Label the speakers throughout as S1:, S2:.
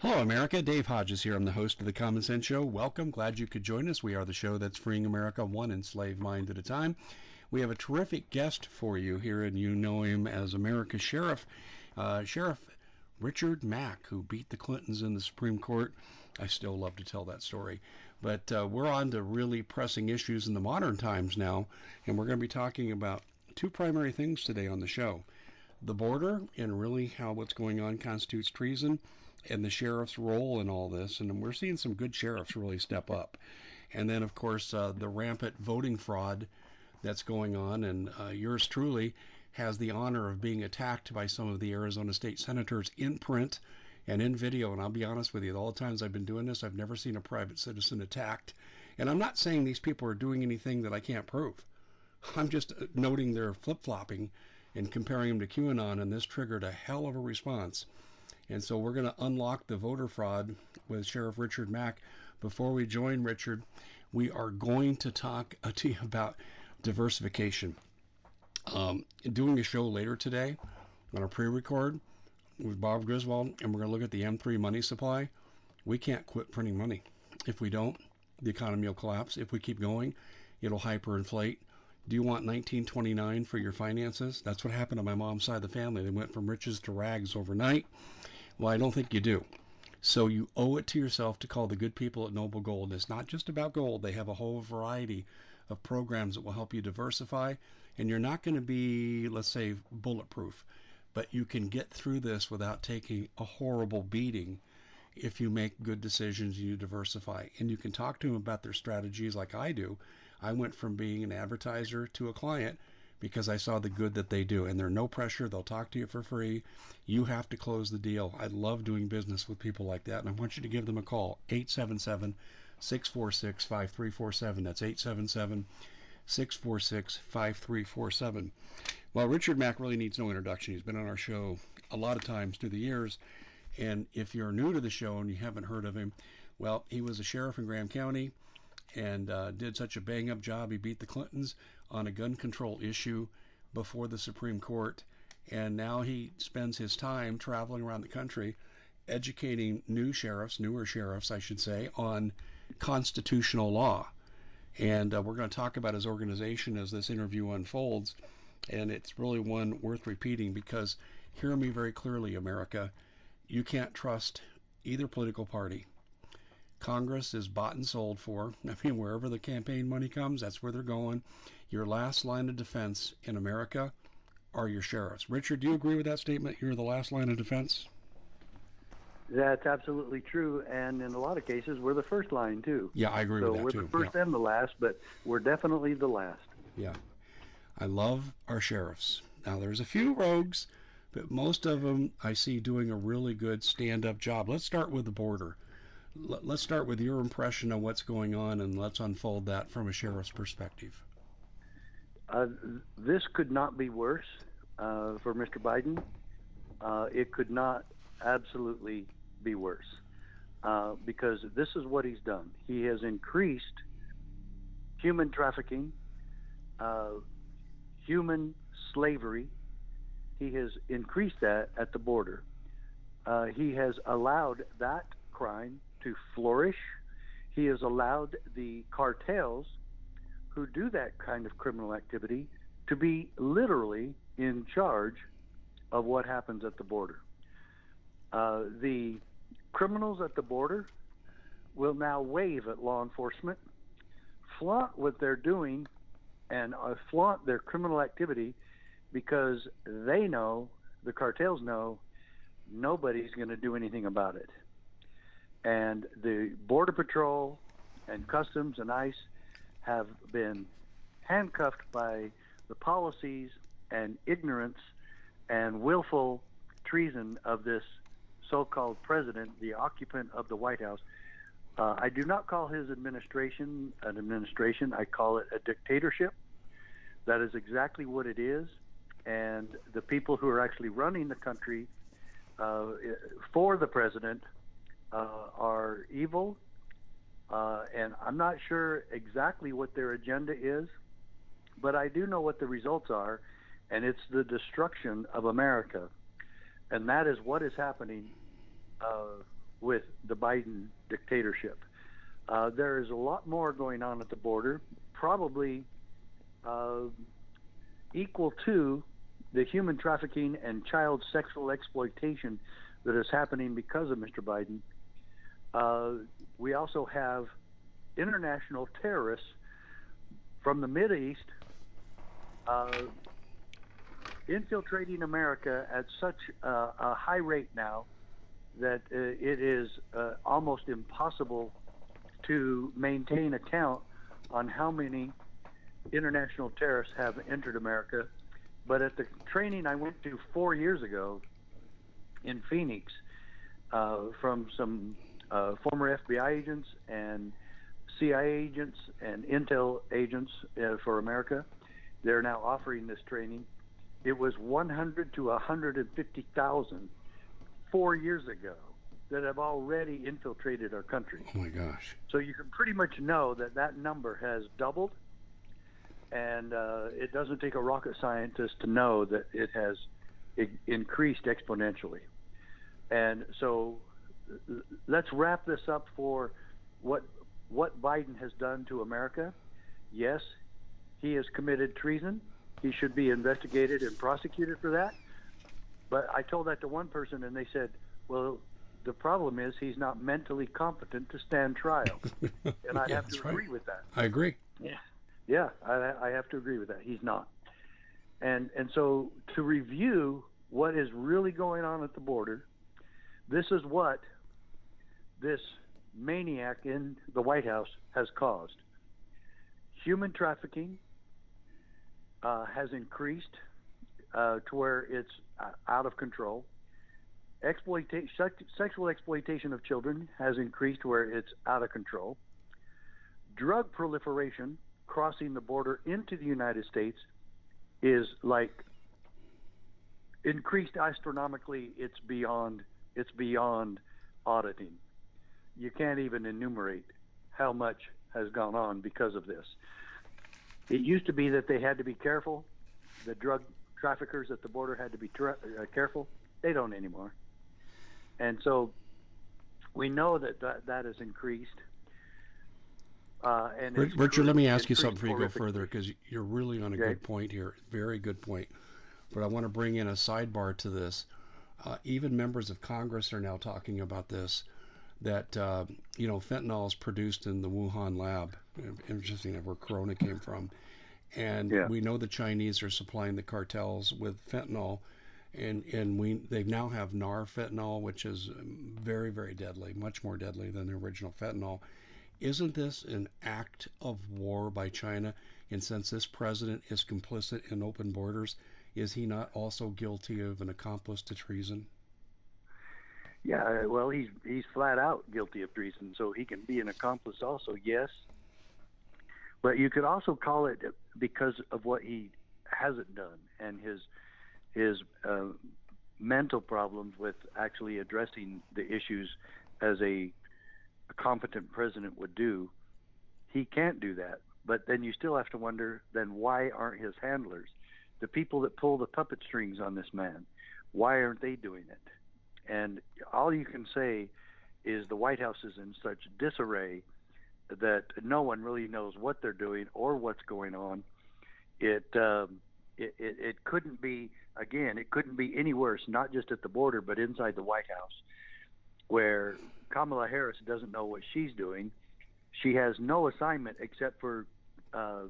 S1: Hello, America. Dave Hodges here. I'm the host of the Common Sense Show. Welcome. Glad you could join us. We are the show that's freeing America one enslaved mind at a time. We have a terrific guest for you here, and you know him as America's Sheriff, uh, Sheriff Richard Mack, who beat the Clintons in the Supreme Court. I still love to tell that story. But uh, we're on to really pressing issues in the modern times now, and we're going to be talking about two primary things today on the show the border and really how what's going on constitutes treason and the sheriff's role in all this. And we're seeing some good sheriffs really step up. And then, of course, uh, the rampant voting fraud that's going on. And uh, yours truly has the honor of being attacked by some of the Arizona state senators in print and in video. And I'll be honest with you, all the times I've been doing this, I've never seen a private citizen attacked. And I'm not saying these people are doing anything that I can't prove. I'm just uh, noting their flip flopping and comparing them to QAnon, and this triggered a hell of a response. And so we're going to unlock the voter fraud with Sheriff Richard Mack. Before we join Richard, we are going to talk to you about diversification um, doing a show later today on a pre-record with Bob Griswold, and we're going to look at the M3 money supply. We can't quit printing money. If we don't, the economy will collapse. If we keep going, it'll hyperinflate. Do you want 1929 for your finances? That's what happened to my mom's side of the family. They went from riches to rags overnight. Well, I don't think you do. So you owe it to yourself to call the good people at Noble Gold. It's not just about gold. They have a whole variety of programs that will help you diversify and you're not going to be, let's say, bulletproof, but you can get through this without taking a horrible beating if you make good decisions and you diversify. And you can talk to them about their strategies like I do. I went from being an advertiser to a client because I saw the good that they do. And they're no pressure. They'll talk to you for free. You have to close the deal. I love doing business with people like that. And I want you to give them a call 877 646 5347. That's 877 646 5347. Well, Richard Mack really needs no introduction. He's been on our show a lot of times through the years. And if you're new to the show and you haven't heard of him, well, he was a sheriff in Graham County and uh, did such a bang up job. He beat the Clintons on a gun control issue before the Supreme Court. And now he spends his time traveling around the country educating new sheriffs, newer sheriffs, I should say, on constitutional law. And uh, we're going to talk about his organization as this interview unfolds. And it's really one worth repeating because hear me very clearly, America. You can't trust either political party. Congress is bought and sold for. I mean, wherever the campaign money comes, that's where they're going. Your last line of defense in America are your sheriffs. Richard, do you agree with that statement? You're the last line of defense?
S2: That's absolutely true, and in a lot of cases, we're the first line too.
S1: Yeah, I agree
S2: so
S1: with that
S2: we're
S1: too.
S2: the first
S1: yeah.
S2: and the last, but we're definitely the last.
S1: Yeah, I love our sheriffs. Now, there's a few rogues, but most of them I see doing a really good stand-up job. Let's start with the border. Let's start with your impression of what's going on, and let's unfold that from a sheriff's perspective.
S2: Uh, this could not be worse uh, for Mr. Biden. Uh, it could not absolutely be worse uh, because this is what he's done. He has increased human trafficking, uh, human slavery. He has increased that at the border. Uh, he has allowed that crime to flourish. He has allowed the cartels who do that kind of criminal activity to be literally in charge of what happens at the border. Uh, the criminals at the border will now wave at law enforcement, flaunt what they're doing, and uh, flaunt their criminal activity because they know, the cartels know, nobody's going to do anything about it. And the Border Patrol and Customs and ICE have been handcuffed by the policies and ignorance and willful treason of this so-called president, the occupant of the White House. Uh, I do not call his administration an administration. I call it a dictatorship. That is exactly what it is. And the people who are actually running the country uh, for the president uh, are evil. Uh, and I'm not sure exactly what their agenda is, but I do know what the results are, and it's the destruction of America and that is what is happening uh, with the Biden dictatorship. Uh, there is a lot more going on at the border, probably uh, equal to the human trafficking and child sexual exploitation that is happening because of Mr. Biden. Uh, we also have international terrorists from the Mid East uh, infiltrating America at such uh, a high rate now that uh, it is uh, almost impossible to maintain a count on how many international terrorists have entered America. But at the training I went to four years ago in Phoenix uh, from some uh, former FBI agents and CIA agents and intel agents uh, for America, they're now offering this training. It was 100 to 150,000 four years ago that have already infiltrated our country.
S1: Oh my gosh!
S2: So you can pretty much know that that number has doubled, and uh, it doesn't take a rocket scientist to know that it has increased exponentially. And so let's wrap this up for what what Biden has done to America. Yes, he has committed treason. He should be investigated and prosecuted for that. But I told that to one person, and they said, "Well, the problem is he's not mentally competent to stand trial," and I
S1: yeah,
S2: have to agree
S1: right.
S2: with that.
S1: I agree.
S2: Yeah, yeah, I, I have to agree with that. He's not, and and so to review what is really going on at the border, this is what this maniac in the White House has caused. Human trafficking uh, has increased uh, to where it's uh, out of control. Exploitation, sexual exploitation of children has increased where it's out of control. Drug proliferation crossing the border into the United States is like increased astronomically. It's beyond it's beyond auditing. You can't even enumerate how much has gone on because of this. It used to be that they had to be careful. The drug traffickers at the border had to be tra- uh, careful. They don't anymore. And so we know that that, that has increased. Uh, and
S1: Richard, let me ask you something before you go further because you're really on a okay. good point here. Very good point. But I want to bring in a sidebar to this. Uh, even members of Congress are now talking about this. That uh, you know, fentanyl is produced in the Wuhan lab. Interesting, where Corona came from, and yeah. we know the Chinese are supplying the cartels with fentanyl, and and we they now have narfentanyl, which is very very deadly, much more deadly than the original fentanyl. Isn't this an act of war by China? And since this president is complicit in open borders, is he not also guilty of an accomplice to treason?
S2: Yeah, well, he's he's flat out guilty of treason, so he can be an accomplice also. Yes, but you could also call it because of what he hasn't done and his his uh, mental problems with actually addressing the issues as a, a competent president would do. He can't do that. But then you still have to wonder then why aren't his handlers, the people that pull the puppet strings on this man, why aren't they doing it? And all you can say is the White House is in such disarray that no one really knows what they're doing or what's going on. It, um, it, it it couldn't be again. It couldn't be any worse. Not just at the border, but inside the White House, where Kamala Harris doesn't know what she's doing. She has no assignment except for uh,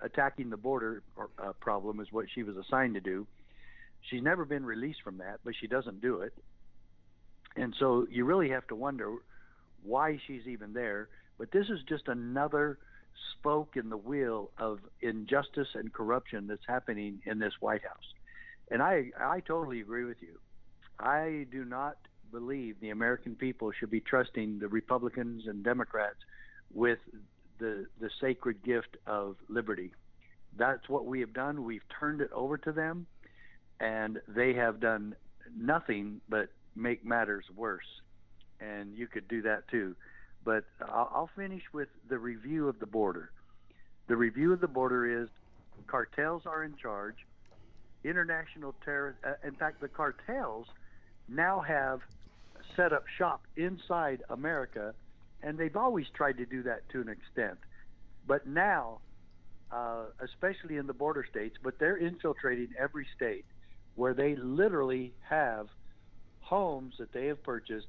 S2: attacking the border or, uh, problem is what she was assigned to do. She's never been released from that, but she doesn't do it. And so you really have to wonder why she's even there. But this is just another spoke in the wheel of injustice and corruption that's happening in this White House. And I, I totally agree with you. I do not believe the American people should be trusting the Republicans and Democrats with the the sacred gift of liberty. That's what we have done. We've turned it over to them, and they have done nothing but make matters worse. And you could do that too. But I'll, finish with the review of the border. The review of the border is cartels are in charge. International terror. Uh, in fact, the cartels now have set up shop inside America, and they've always tried to do that to an extent. But now, uh, especially in the border states, but they're infiltrating every state where they literally have homes that they have purchased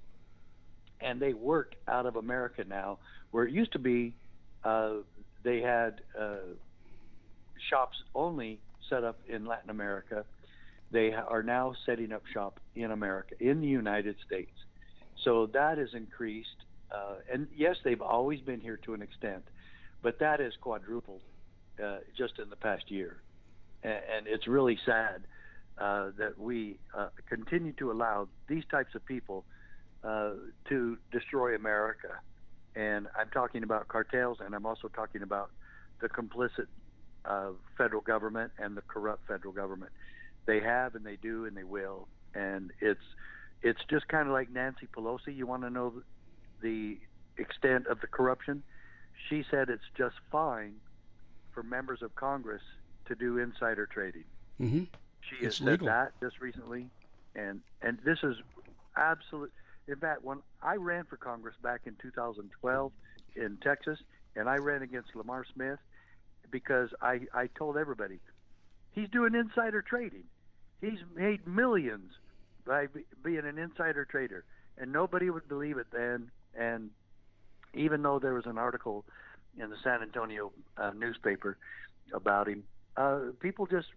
S2: and they work out of America now, where it used to be uh, they had uh, shops only set up in Latin America. They are now setting up shop in America, in the United States. So that has increased. Uh, and yes, they've always been here to an extent, but that has quadrupled uh, just in the past year. And, and it's really sad uh, that we uh, continue to allow these types of people uh, to destroy America. And I'm talking about cartels, and I'm also talking about the complicit uh, federal government and the corrupt federal government. They have, and they do, and they will. And it's it's just kind of like Nancy Pelosi. You want to know the extent of the corruption? She said it's just fine for members of Congress to do insider trading.
S1: Mm-hmm.
S2: She has said that just recently, and and this is absolute. In fact, when I ran for Congress back in 2012 in Texas, and I ran against Lamar Smith because I, I told everybody he's doing insider trading. He's made millions by being an insider trader, and nobody would believe it then. And even though there was an article in the San Antonio uh, newspaper about him, uh, people just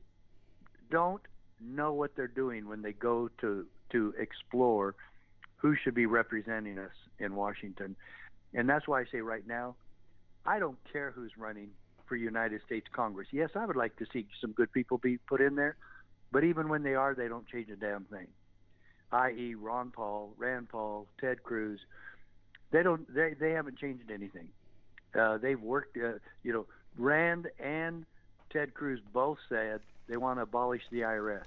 S2: don't know what they're doing when they go to to explore who should be representing us in Washington. And that's why I say right now, I don't care who's running for United States Congress. Yes, I would like to see some good people be put in there, but even when they are, they don't change a damn thing. I.e., Ron Paul, Rand Paul, Ted Cruz, they don't. They they haven't changed anything. Uh, they've worked. Uh, you know, Rand and Ted Cruz both said they want to abolish the IRS.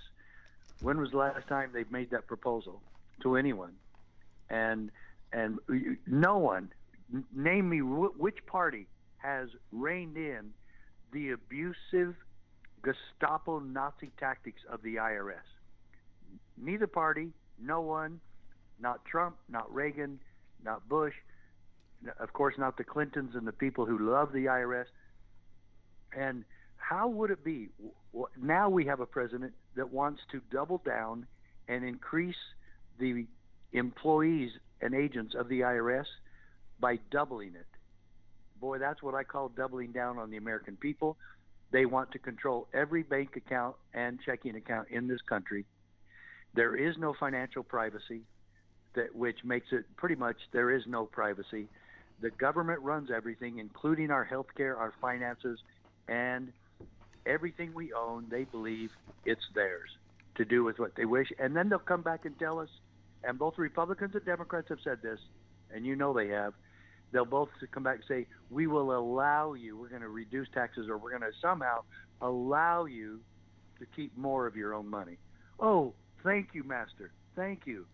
S2: When was the last time they've made that proposal to anyone? And and no one, name me which party has reined in the abusive Gestapo Nazi tactics of the IRS. Neither party, no one, not Trump, not Reagan, not Bush, of course, not the Clintons and the people who love the IRS. And how would it be? Now we have a president that wants to double down and increase the employees and agents of the IRS by doubling it. Boy, that's what I call doubling down on the American people. They want to control every bank account and checking account in this country. There is no financial privacy, that which makes it pretty much there is no privacy. The government runs everything, including our health care, our finances, and everything we own. They believe it's theirs to do with what they wish, and then they'll come back and tell us. And both Republicans and Democrats have said this, and you know they have they'll both come back and say, we will allow you, we're going to reduce taxes, or we're going to somehow allow you to keep more of your own money. Oh, thank you, Master. Thank you.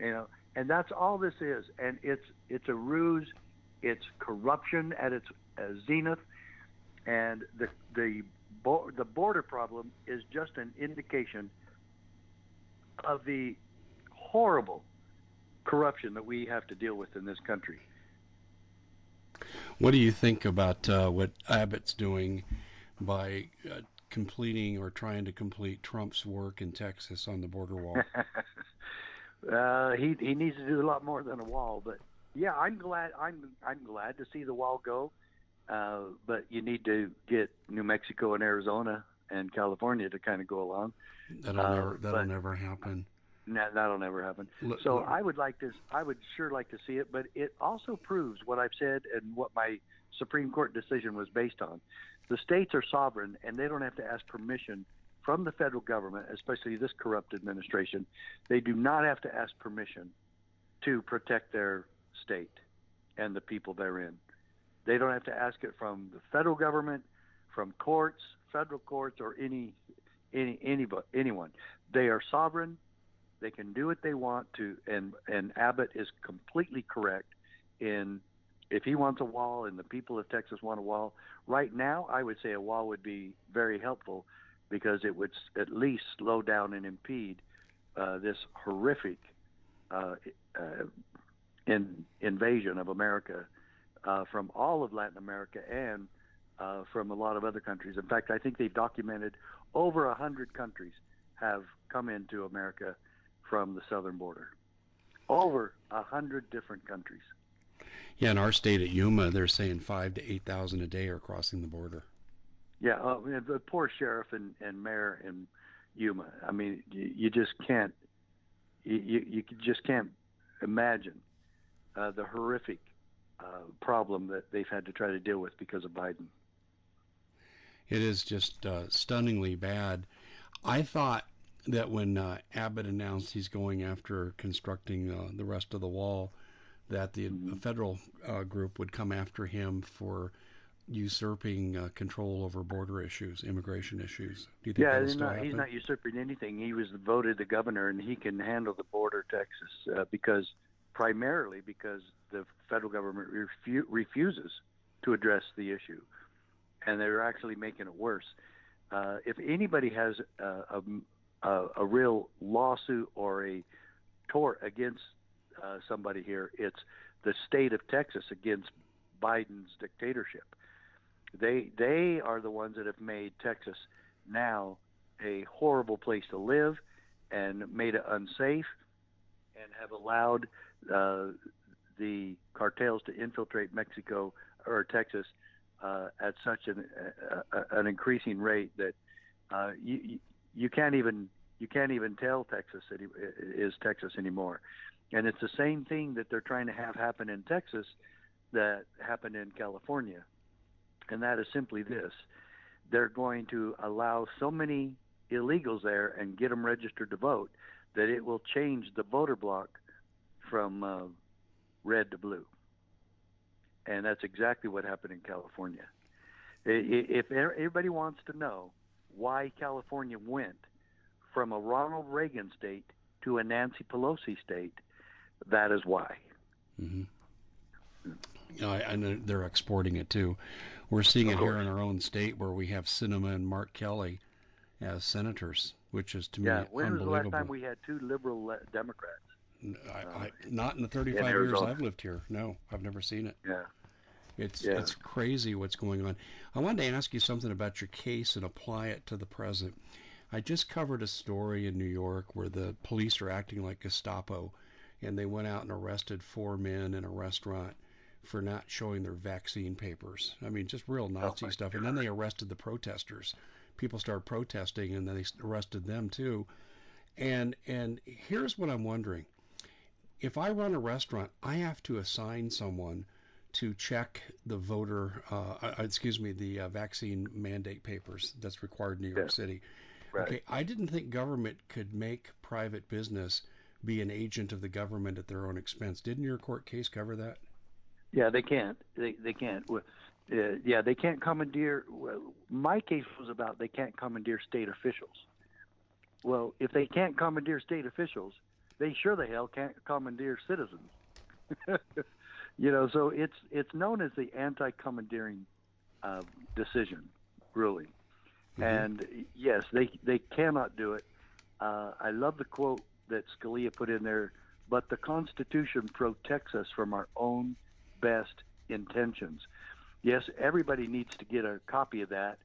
S2: You know, and that's all this is. And it's it's a ruse. It's corruption at its uh, zenith. And the the the border problem is just an indication of the horrible corruption that we have to deal with in this country.
S1: What do you think about uh, what Abbott's doing by uh, completing or trying to complete Trump's work in Texas on the border wall?
S2: uh, he he needs to do a lot more than a wall, but yeah, I'm glad I'm I'm glad to see the wall go. Uh, but you need to get New Mexico and Arizona and California to kind of go along.
S1: That'll uh, never that'll never happen.
S2: No, that'll never happen. Look, so look. I would like to. I would sure like to see it, but it also proves what I've said and what my Supreme Court decision was based on. The states are sovereign, and they don't have to ask permission from the federal government, especially this corrupt administration. They do not have to ask permission to protect their state and the people therein. They don't have to ask it from the federal government, from courts, federal courts, or any any anybody, anyone. They are sovereign they can do what they want to, and and Abbott is completely correct in if he wants a wall and the people of Texas want a wall. Right now, I would say a wall would be very helpful because it would at least slow down and impede uh, this horrific uh, uh, in, invasion of America uh, from all of Latin America and uh, from a lot of other countries. In fact, I think they've documented over a hundred countries have come into America from the southern border. Over a hundred different countries.
S1: Yeah, in our state at Yuma, they're saying five to eight thousand a day are crossing the border.
S2: Yeah, uh, the poor sheriff and, and mayor in Yuma. I mean, you, you just can't, you, you just can't imagine uh, the horrific uh, problem that they've had to try to deal with because of Biden.
S1: It is just uh, stunningly bad. I thought that when uh, Abbott announced he's going after constructing uh, the rest of the wall, that the mm-hmm. federal uh, group would come after him for usurping uh, control over border issues, immigration issues.
S2: Do you think yeah, he's not, he's not usurping anything. He was voted the governor, and he can handle the border Texas uh, because primarily because the federal government refu- refuses to address the issue, and they're actually making it worse. Uh, if anybody has a, a, a, real lawsuit or a tort against uh, somebody here, it's the state of Texas against Biden's dictatorship. They they are the ones that have made Texas now a horrible place to live and made it unsafe and have allowed uh, the cartels to infiltrate Mexico or Texas uh, at such an, uh, an increasing rate that uh, you you can't even you can't even tell Texas is Texas anymore. And it's the same thing that they're trying to have happen in Texas that happened in California and that is simply this they're going to allow so many illegals there and get them registered to vote that it will change the voter block from uh, red to blue. And that's exactly what happened in California. If everybody wants to know why California went from a Ronald Reagan state to a Nancy Pelosi state, that is why.
S1: Mm-hmm. Know, and they're exporting it too. We're seeing it here in our own state where we have Sinema and Mark Kelly as senators, which is to
S2: yeah.
S1: me
S2: when was the last time we had two liberal Democrats?
S1: I, I, not in the 35 in years I've lived here. No, I've never seen it.
S2: Yeah.
S1: It's yeah. it's crazy what's going on. I wanted to ask you something about your case and apply it to the present. I just covered a story in New York where the police are acting like Gestapo, and they went out and arrested four men in a restaurant for not showing their vaccine papers. I mean, just real Nazi oh stuff. And then they arrested the protesters. People started protesting, and then they arrested them too. And and here's what I'm wondering: if I run a restaurant, I have to assign someone to check the voter, uh, uh, excuse me, the uh, vaccine mandate papers that's required in New York yeah. City. Right. Okay, I didn't think government could make private business be an agent of the government at their own expense. Didn't your court case cover that?
S2: Yeah, they can't. They they can't. Uh, yeah, they can't commandeer. Well, my case was about they can't commandeer state officials. Well, if they can't commandeer state officials, they sure the hell can't commandeer citizens. you know, so it's it's known as the anti-commandeering uh, decision ruling, mm-hmm. and yes, they they cannot do it. Uh, I love the quote that Scalia put in there. But the Constitution protects us from our own best intentions. Yes, everybody needs to get a copy of that.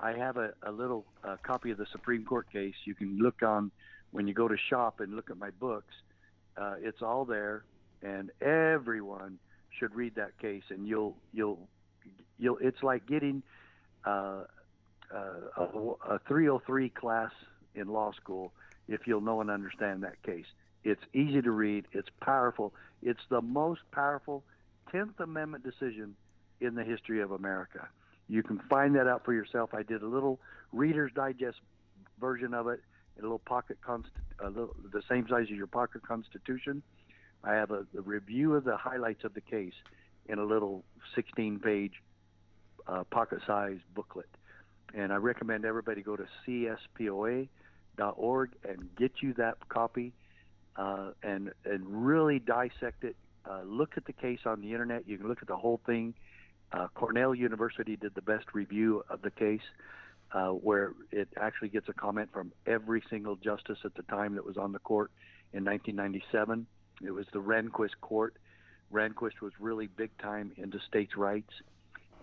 S2: I have a, a little uh, copy of the Supreme Court case. You can look on when you go to shop and look at my books. Uh, it's all there, and everyone should read that case. And you'll you'll you'll. It's like getting uh, uh, a, a 303 class in law school if you'll know and understand that case. It's easy to read. It's powerful. It's the most powerful 10th Amendment decision in the history of America. You can find that out for yourself. I did a little Reader's Digest version of it, a little pocket, const- a little, the same size as your pocket Constitution. I have a, a review of the highlights of the case in a little 16-page uh, pocket-sized booklet, and I recommend everybody go to cspoa.org and get you that copy uh, and and really dissect it uh, look at the case on the internet. You can look at the whole thing. Uh, Cornell University did the best review of the case, uh, where it actually gets a comment from every single justice at the time that was on the court in 1997. it was the Rehnquist court. Rehnquist was really big time into states' rights,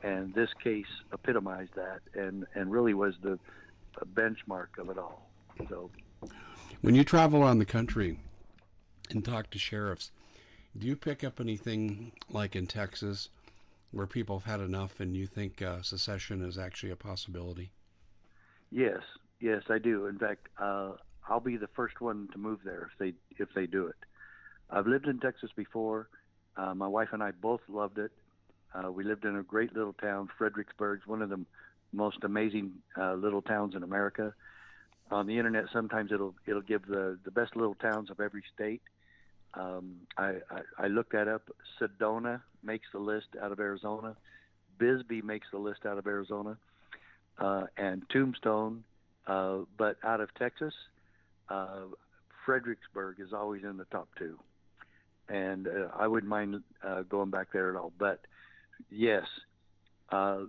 S2: and this case epitomized that, and and really was the benchmark of it all. So,
S1: when you travel around the country and talk to sheriffs, do you pick up anything like in Texas? where people have had enough and you think uh, secession is actually a possibility?
S2: Yes, yes, I do. In fact, uh, I'll be the first one to move there if they if they do it. I've lived in Texas before. Uh, my wife and I both loved it. Uh, we lived in a great little town, Fredericksburg, one of the most amazing uh, little towns in America. On the internet, sometimes it'll it'll give the the best little towns of every state. Um, I, I, I looked that up. Sedona makes the list out of Arizona. Bisbee makes the list out of Arizona, uh, and Tombstone. Uh, but out of Texas, uh, Fredericksburg is always in the top two, and uh, I wouldn't mind uh, going back there at all. But yes, uh,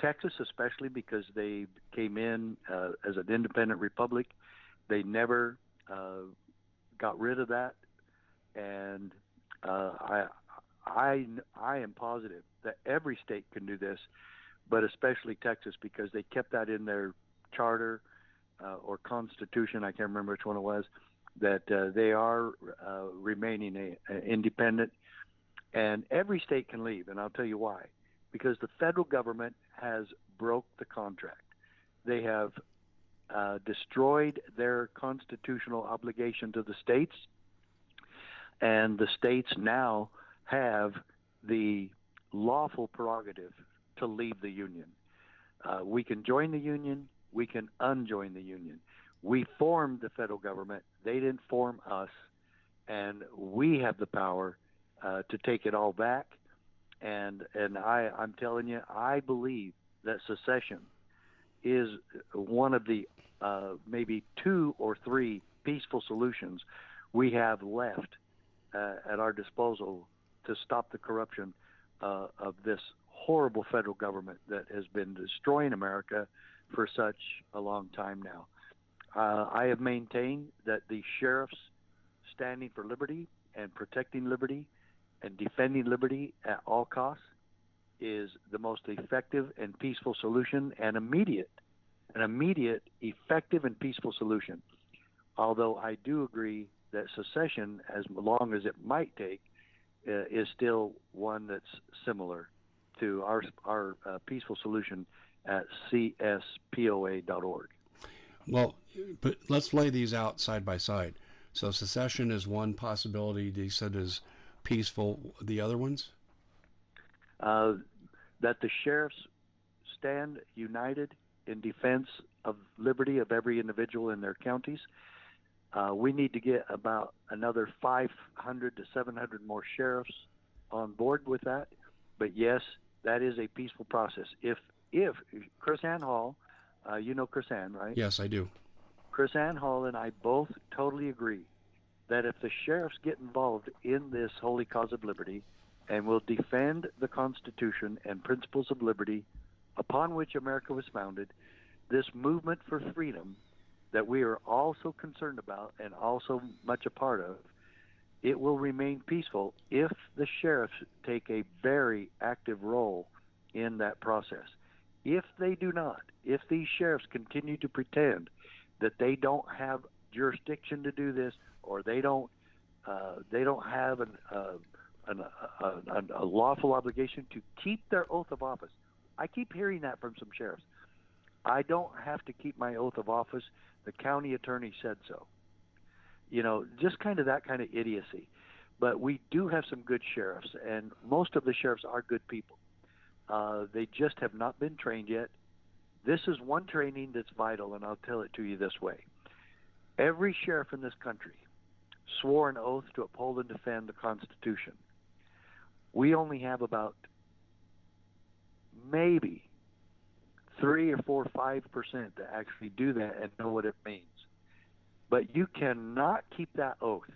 S2: Texas, especially because they came in as an independent republic, they never got rid of that, and I, I, I am positive that every state can do this, but especially Texas because they kept that in their charter uh, or constitution. I can't remember which one it was. That uh, they are uh, remaining a, a independent, and every state can leave, and I'll tell you why. Because the federal government has broke the contract. They have uh, destroyed their constitutional obligation to the states, and the states now have the lawful prerogative to leave the union. Uh, we can join the union, we can unjoin the union. We formed the federal government, they didn't form us, and we have the power uh, to take it all back. And and I, I'm telling you, I believe that secession is one of the uh, maybe two or three peaceful solutions we have left uh, at our disposal to stop the corruption uh, of this horrible federal government that has been destroying America for such a long time now. Uh, I have maintained that the sheriffs standing for liberty and protecting liberty and defending liberty at all costs is the most effective and peaceful solution and immediate, an immediate, effective and peaceful solution. Although I do agree that secession, as long as it might take, uh, is still one that's similar to our our uh, peaceful solution at cspoa.org.
S1: Well, but let's lay these out side by side. So secession is one possibility. They said is peaceful. The other ones?
S2: Uh, that the sheriffs stand united in defense of liberty of every individual in their counties uh, we need to get about another 500 to 700 more sheriffs on board with that. But yes, that is a peaceful process. If if KrisAnne Hall, uh, you know KrisAnne, right?
S1: Yes, I do.
S2: KrisAnne Hall and I both totally agree that if the sheriffs get involved in this holy cause of liberty and will defend the Constitution and principles of liberty upon which America was founded, this movement for freedom that we are all so concerned about and also much a part of, it will remain peaceful if the sheriffs take a very active role in that process. If they do not, if these sheriffs continue to pretend that they don't have jurisdiction to do this, or they don't, uh, they don't have an, uh, an, uh, a, a lawful obligation to keep their oath of office. I keep hearing that from some sheriffs. I don't have to keep my oath of office the county attorney said so. You know, just kind of that kind of idiocy. But we do have some good sheriffs, and most of the sheriffs are good people. Uh, they just have not been trained yet. This is one training that's vital, and I'll tell it to you this way. Every sheriff in this country swore an oath to uphold and defend the Constitution. We only have about maybe three or four, five percent that actually do that and know what it means. But you cannot keep that oath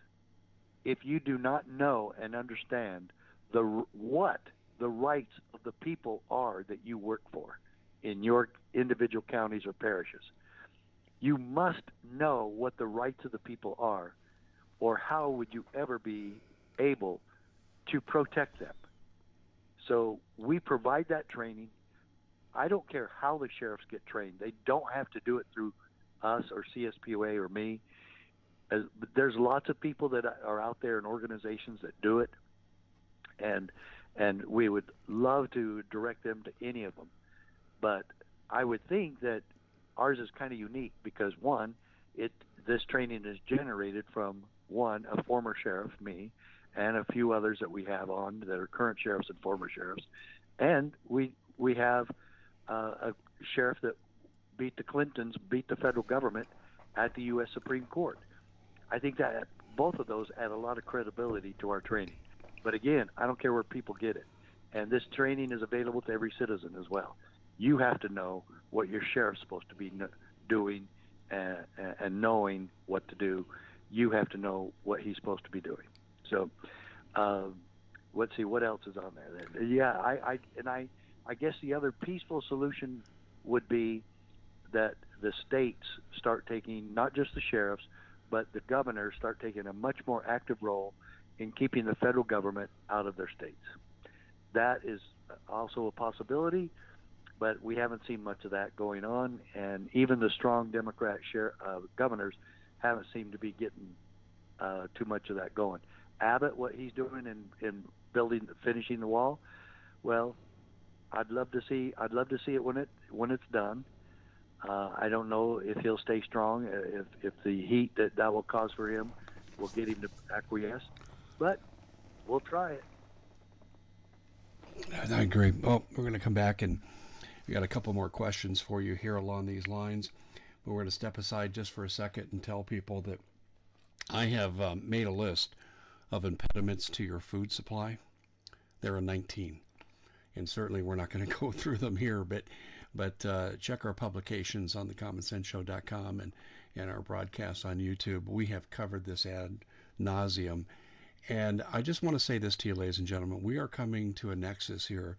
S2: if you do not know and understand the what the rights of the people are that you work for in your individual counties or parishes. You must know what the rights of the people are, or how would you ever be able to protect them. So we provide that training. I don't care how the sheriffs get trained. They don't have to do it through us or CSPOA or me. As, there's lots of people that are out there and organizations that do it, and and we would love to direct them to any of them. But I would think that ours is kind of unique because one, it this training is generated from one a former sheriff, me, and a few others that we have on that are current sheriffs and former sheriffs, and we we have uh, a sheriff that beat the Clintons, beat the federal government at the U.S. Supreme Court. I think that both of those add a lot of credibility to our training. But again, I don't care where people get it. And this training is available to every citizen as well. You have to know what your sheriff's supposed to be doing and, and knowing what to do. You have to know what he's supposed to be doing. So, um, let's see what else is on there. Yeah, I, I and I, I guess the other peaceful solution would be that the states start taking not just the sheriffs, but the governors start taking a much more active role in keeping the federal government out of their states. That is also a possibility, but we haven't seen much of that going on, and even the strong Democrat share, uh, governors haven't seemed to be getting uh, too much of that going. Abbott, what he's doing in, in building, finishing the wall, well, I'd love to see. I'd love to see it when it when it's done. Uh, I don't know if he'll stay strong, uh, if, if the heat that that will cause for him will get him to acquiesce, but we'll try it.
S1: I agree. Well, we're going to come back and we got a couple more questions for you here along these lines. But we're going to step aside just for a second and tell people that I have um, made a list of impediments to your food supply. There are 19, and certainly we're not going to go through them here, but but uh, check our publications on thecommonsenseshow.com and, and our broadcasts on YouTube. We have covered this ad nauseum. And I just want to say this to you, ladies and gentlemen. We are coming to a nexus here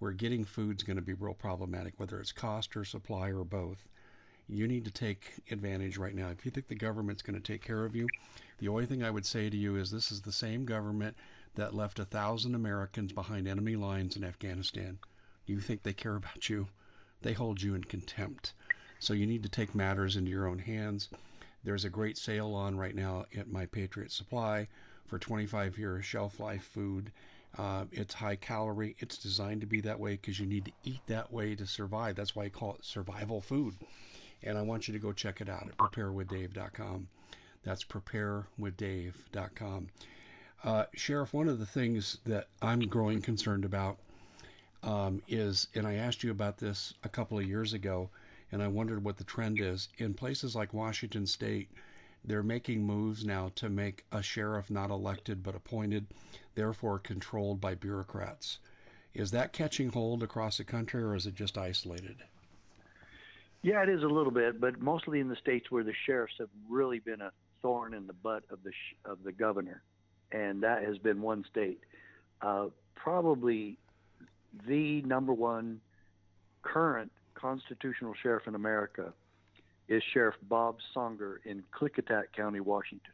S1: where getting food is going to be real problematic, whether it's cost or supply or both. You need to take advantage right now. If you think the government's going to take care of you, the only thing I would say to you is this is the same government that left a thousand Americans behind enemy lines in Afghanistan. Do You think they care about you? They hold you in contempt. So you need to take matters into your own hands. There's a great sale on right now at My Patriot Supply for 25 year shelf life food. Uh, it's high calorie. It's designed to be that way because you need to eat that way to survive. That's why I call it survival food. And I want you to go check it out at preparewithdave.com. That's preparewithdave.com. Uh, Sheriff, one of the things that I'm growing concerned about um, is, and I asked you about this a couple of years ago, and I wondered what the trend is. In places like Washington State, they're making moves now to make a sheriff not elected but appointed, therefore controlled by bureaucrats. Is that catching hold across the country, or is it just isolated?
S2: Yeah, it is a little bit, but mostly in the states where the sheriffs have really been a thorn in the butt of the sh- of the governor, and that has been one state. Uh, probably the number one current constitutional sheriff in America is Sheriff Bob Songer in Klickitat County, Washington.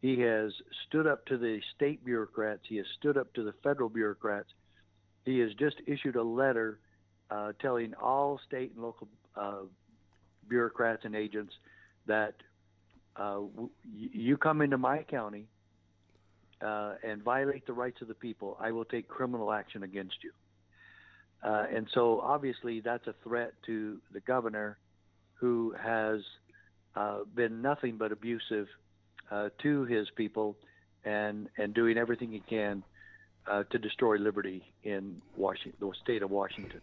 S2: He has stood up to the state bureaucrats. He has stood up to the federal bureaucrats. He has just issued a letter uh, telling all state and local uh, bureaucrats and agents that uh, w- you come into my county uh, and violate the rights of the people, I will take criminal action against you. Uh, and so obviously that's a threat to the governor who has uh, been nothing but abusive uh, to his people and, and doing everything he can uh, to destroy liberty in Washington, the state of Washington.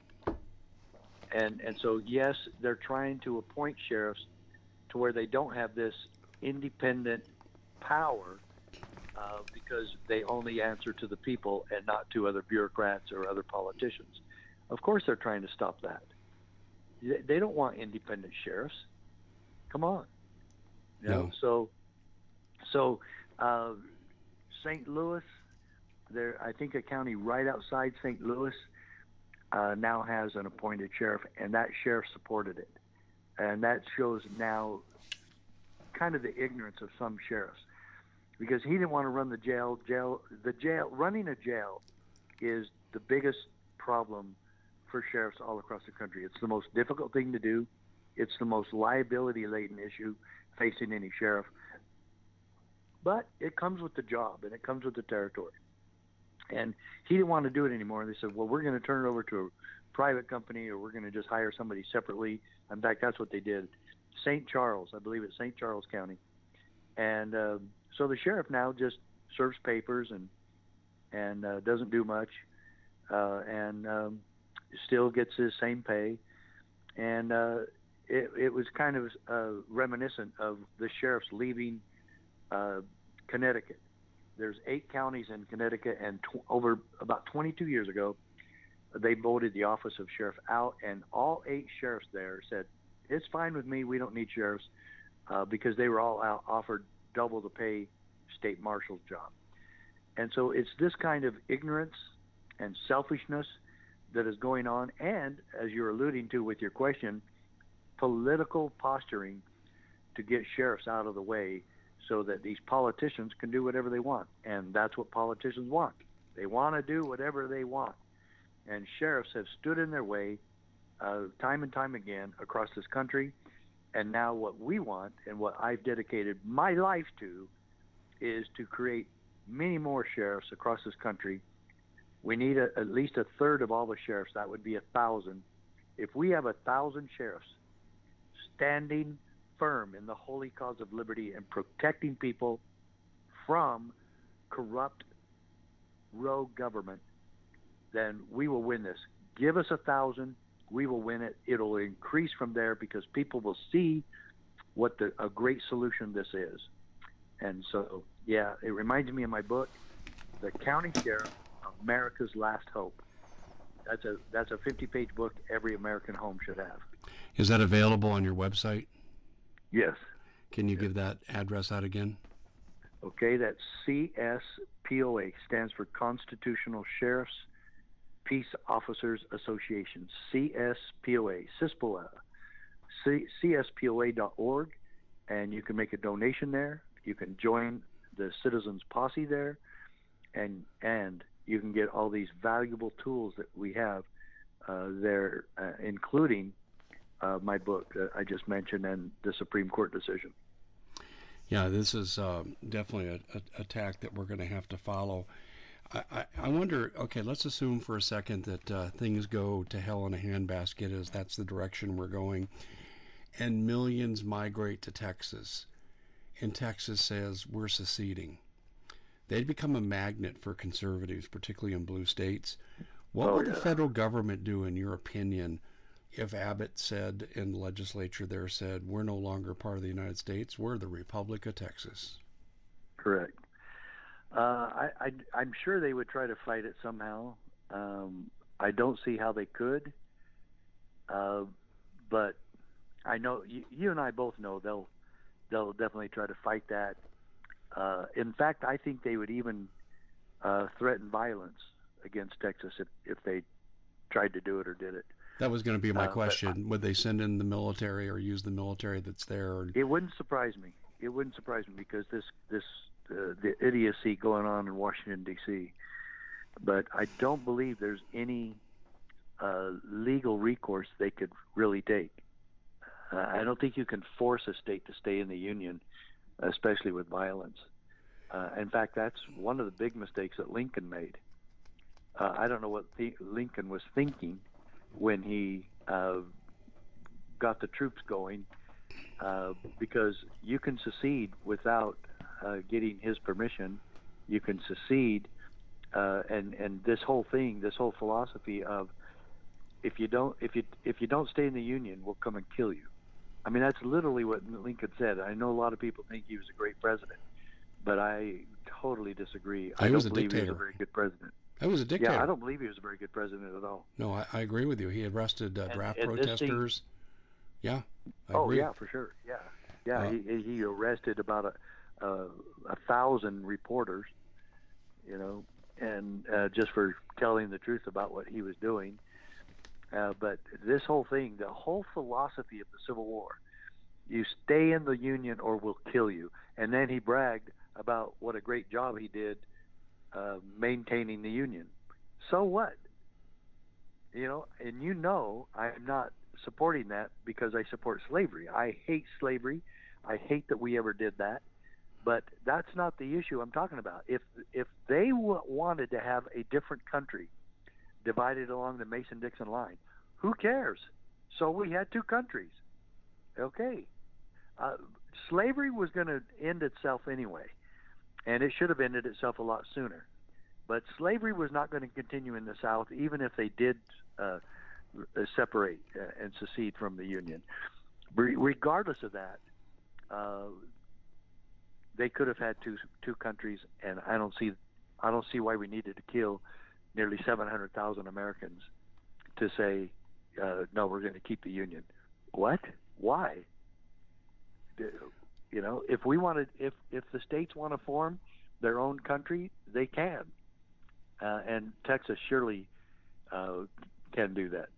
S2: And, and so, yes, they're trying to appoint sheriffs to where they don't have this independent power uh, because they only answer to the people and not to other bureaucrats or other politicians. Of course, they're trying to stop that. They don't want independent sheriffs. Come on. You know?
S1: No.
S2: So, so uh, St. Louis, there, I think a county right outside St. Louis uh, now has an appointed sheriff, and that sheriff supported it, and that shows now kind of the ignorance of some sheriffs. because he didn't want to run the jail. Jail, the jail, running a jail is the biggest problem for sheriffs all across the country. It's the most difficult thing to do. It's the most liability laden issue facing any sheriff. But it comes with the job and it comes with the territory. And he didn't want to do it anymore. And they said, well, we're going to turn it over to a private company or we're going to just hire somebody separately. In fact, that's what they did. St. Charles, I believe it's St. Charles County. And uh, so the sheriff now just serves papers and and uh, doesn't do much, uh, and um, still gets his same pay. And uh, it, it was kind of uh, reminiscent of the sheriffs leaving uh, Connecticut. There's eight counties in Connecticut, and tw- over about 22 years ago, they voted the office of sheriff out, and all eight sheriffs there said, "It's fine with me. We don't need sheriffs," uh, because they were all out, offered double the pay state marshal's job. And so it's this kind of ignorance and selfishness that is going on, and as you're alluding to with your question, political posturing to get sheriffs out of the way so that these politicians can do whatever they want. And that's what politicians want. They want to do whatever they want. And sheriffs have stood in their way uh, time and time again across this country. And now, what we want and what I've dedicated my life to is to create many more sheriffs across this country. We need a, at least a third of all the sheriffs. That would be a thousand. If we have a thousand sheriffs standing firm in the holy cause of liberty and protecting people from corrupt rogue government, then we will win this. Give us a thousand, we will win it. It'll increase from there because people will see what the, a great solution this is. And so, yeah, it reminds me of my book, The County Sheriff, America's Last Hope. That's a that's a 50-page book every American home should have.
S1: Is that available on your website?
S2: Yes.
S1: Can you give that address out again?
S2: Okay, that's CSPOA stands for Constitutional Sheriffs Peace Officers Association. CSPOA, CISPOA, C- CSPOA.org, and you can make a donation there. You can join the Citizens Posse there, and and you can get all these valuable tools that we have uh, there, uh, including uh, my book that I just mentioned and the Supreme Court decision.
S1: Yeah, this is um, definitely a, a, a, tack that we're going to have to follow. I, I, I, wonder, okay, let's assume for a second that uh, things go to hell in a handbasket, as that's the direction we're going, and millions migrate to Texas, and Texas says we're seceding. They'd become a magnet for conservatives, particularly in blue states. What oh, would yeah. the federal government do, in your opinion, if Abbott said in the legislature there said, we're no longer part of the United States, we're the Republic of Texas.
S2: Correct. Uh, I, I, am sure they would try to fight it somehow. Um, I don't see how they could. Uh, but I know you, you, and I both know they'll they'll definitely try to fight that. Uh, in fact, I think they would even uh, threaten violence against Texas if, if they tried to do it or did it.
S1: That was going to be my uh, question. Would they send in the military or use the military that's there? Or...
S2: It wouldn't surprise me. It wouldn't surprise me because this this uh, the idiocy going on in Washington D.C. But I don't believe there's any uh, legal recourse they could really take. Uh, I don't think you can force a state to stay in the union, especially with violence. Uh, in fact, that's one of the big mistakes that Lincoln made. Uh, I don't know what th- Lincoln was thinking when he uh, got the troops going, uh, because you can secede without uh, getting his permission. You can secede, uh, and and this whole thing, this whole philosophy of if you don't if you if you don't stay in the union, we'll come and kill you. I mean, that's literally what Lincoln said. I know a lot of people think he was a great president, but I totally disagree.
S1: I,
S2: I
S1: don't
S2: believe
S1: dictator.
S2: he was a very good president.
S1: He was a dictator.
S2: Yeah, I don't believe he was a very good president at all.
S1: No, I, I agree with you. He arrested uh, draft and, and protesters. yeah. I
S2: oh
S1: agree.
S2: yeah, for sure. Yeah, yeah. Uh, he, he arrested about a, a a thousand reporters. You know, and uh, just for telling the truth about what he was doing. Uh, but this whole thing, the whole philosophy of the Civil War, you stay in the Union or we'll kill you. And then he bragged, about what a great job he did uh, maintaining the Union. So what? You know, and you know I'm not supporting that because I support slavery. I hate slavery. I hate that we ever did that. But that's not the issue I'm talking about. If if they w- wanted to have a different country divided along the Mason-Dixon line, who cares? So we had two countries. Okay. Uh, slavery was going to end itself anyway, and it should have ended itself a lot sooner. But slavery was not going to continue in the South, even if they did uh, separate uh, and secede from the Union. Re- regardless of that, uh, they could have had two two countries, and I don't see I don't see why we needed to kill nearly 700,000 Americans to say uh, no, we're going to keep the Union. What? Why? You know, if we wanted, if if the states want to form their own country, they can, uh, and Texas surely uh, can do that.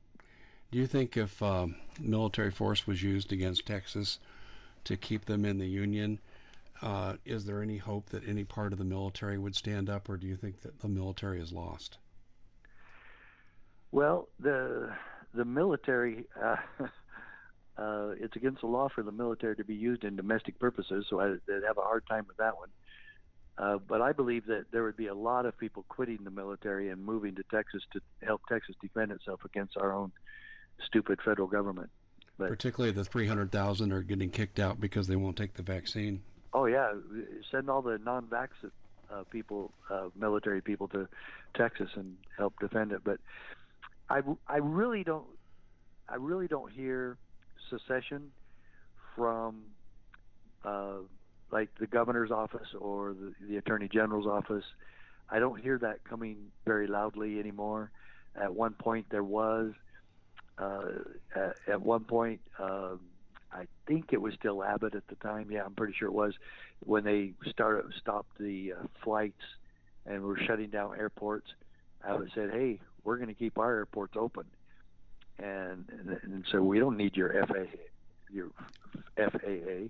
S1: Do you think if um, military force was used against Texas to keep them in the Union, uh, is there any hope that any part of the military would stand up, or do you think that the military is lost?
S2: Well, the the military, uh, uh, it's against the law for the military to be used in domestic purposes, so I, they'd have a hard time with that one. Uh, but I believe that there would be a lot of people quitting the military and moving to Texas to help Texas defend itself against our own stupid federal government.
S1: But, Particularly the 300,000 are getting kicked out because they won't take the vaccine.
S2: Oh yeah, send all the non-vax uh, people, uh, military people, to Texas and help defend it. But I, I really don't, I really don't hear secession from uh, like the governor's office or the, the attorney general's office. I don't hear that coming very loudly anymore. At one point, there was. Uh, at, at one point, um, I think it was still Abbott at the time. Yeah, I'm pretty sure it was when they started stopped the uh, flights and were shutting down airports. Abbott said, "Hey, we're going to keep our airports open," and, and and so we don't need your FAA, your FAA,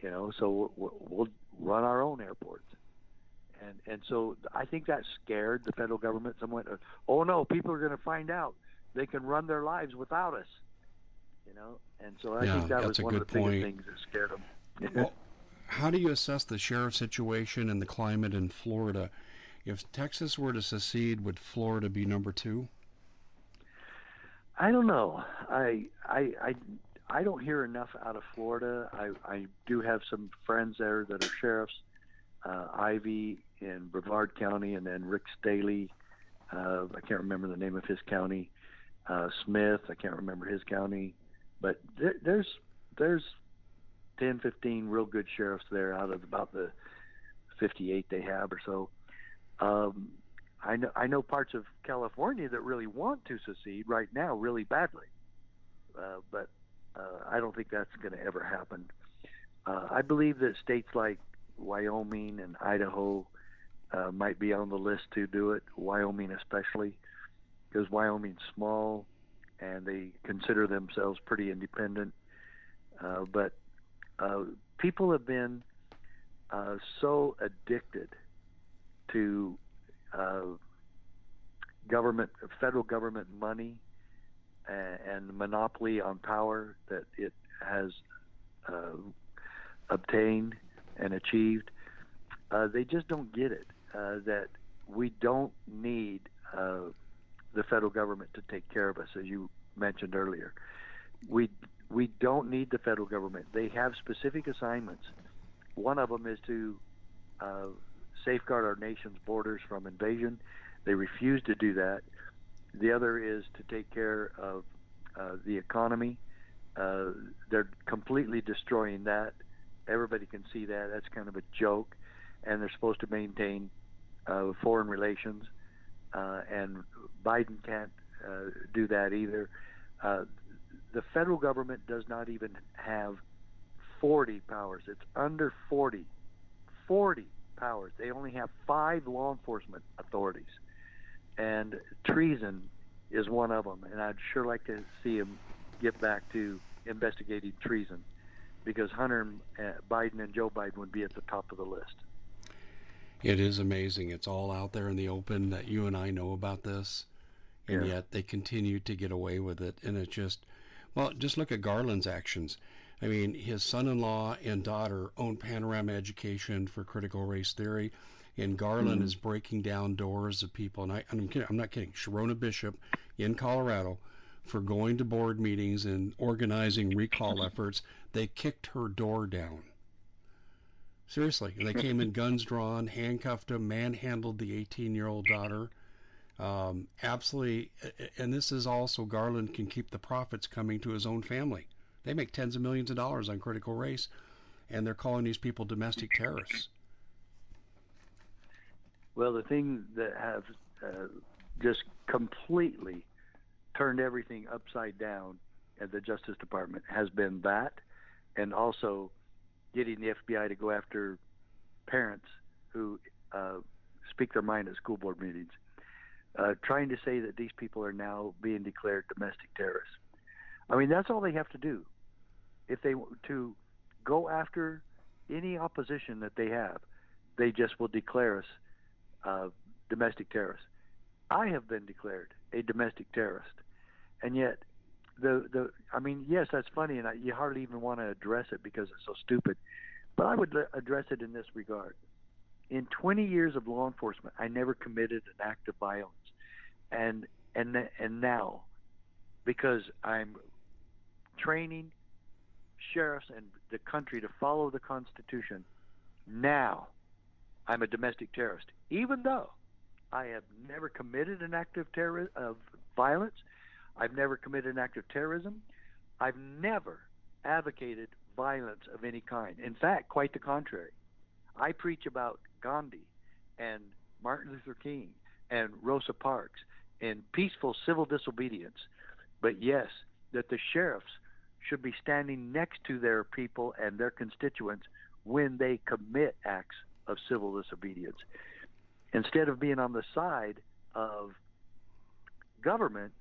S2: you know. So we'll, we'll run our own airports and and so I think that scared the federal government somewhat. Oh no, people are going to find out they can run their lives without us, you know. And so I
S1: yeah,
S2: think that was one of the
S1: point.
S2: things that scared them.
S1: well, how do you assess the sheriff situation and the climate in Florida? If Texas were to secede, would Florida be number two?
S2: I don't know. I I I I don't hear enough out of Florida. I I do have some friends there that are sheriffs. Uh, Ivey in Brevard County, and then Rick Staly. Uh, I can't remember the name of his county. Uh, Smith, I can't remember his county, but there, there's there's 10, 15 real good sheriffs there out of about the 58 they have or so. Um, I know I know parts of California that really want to secede right now really badly, uh, but uh, I don't think that's going to ever happen. Uh, I believe that states like Wyoming and Idaho uh, might be on the list to do it. Wyoming especially, because Wyoming's small and they consider themselves pretty independent. Uh, but uh, people have been uh, so addicted to uh, government, federal government money, and, and monopoly on power that it has uh, obtained and achieved. Uh, they just don't get it that we don't need the federal government to take care of us, as you mentioned earlier. We we don't need the federal government. They have specific assignments. One of them is to uh, safeguard our nation's borders from invasion. They refuse to do that. The other is to take care of uh, the economy. Uh, they're completely destroying that. Everybody can see that. That's kind of a joke. And they're supposed to maintain uh, foreign relations. Uh, and Biden can't uh, do that either. Uh, the federal government does not even have 40 powers. It's under 40. 40 powers. They only have five law enforcement authorities. And treason is one of them. And I'd sure like to see him get back to investigating treason because Hunter and uh, Biden and Joe Biden would be at the top of the list.
S1: It is amazing. It's all out there in the open that you and I know about this, and
S2: Yeah.
S1: yet they continue to get away with it. And it just, well, just look at Garland's actions. I mean, his son-in-law and daughter own Panorama Education for critical race theory, and Garland
S2: Mhm.
S1: is breaking down doors of people. And I, I'm, kidding, I'm not kidding. Sharona Bishop in Colorado, for going to board meetings and organizing recall efforts, they kicked her door down. Seriously, they came in guns drawn, handcuffed him, manhandled the 18-year-old daughter. Um, absolutely, and this is also Garland can keep the profits coming to his own family. They make tens of millions of dollars on critical race, and they're calling these people domestic terrorists.
S2: Well, the thing that have uh, just completely turned everything upside down at the Justice Department has been that, and also getting the FBI to go after parents who uh, speak their mind at school board meetings, uh, trying to say that these people are now being declared domestic terrorists. I mean, that's all they have to do. If they want to go after any opposition that they have, they just will declare us uh, domestic terrorists. I have been declared a domestic terrorist, and yet the the I mean, yes, that's funny, and I, you hardly even want to address it because it's so stupid. But I would address it in this regard. In 20 years of law enforcement, I never committed an act of violence, and and and now, because I'm training sheriffs and the country to follow the Constitution, now I'm a domestic terrorist, even though I have never committed an act of terror of violence. I've never committed an act of terrorism. I've never advocated violence of any kind. In fact, quite the contrary. I preach about Gandhi and Martin Luther King and Rosa Parks and peaceful civil disobedience. But yes, that the sheriffs should be standing next to their people and their constituents when they commit acts of civil disobedience. Instead of being on the side of government,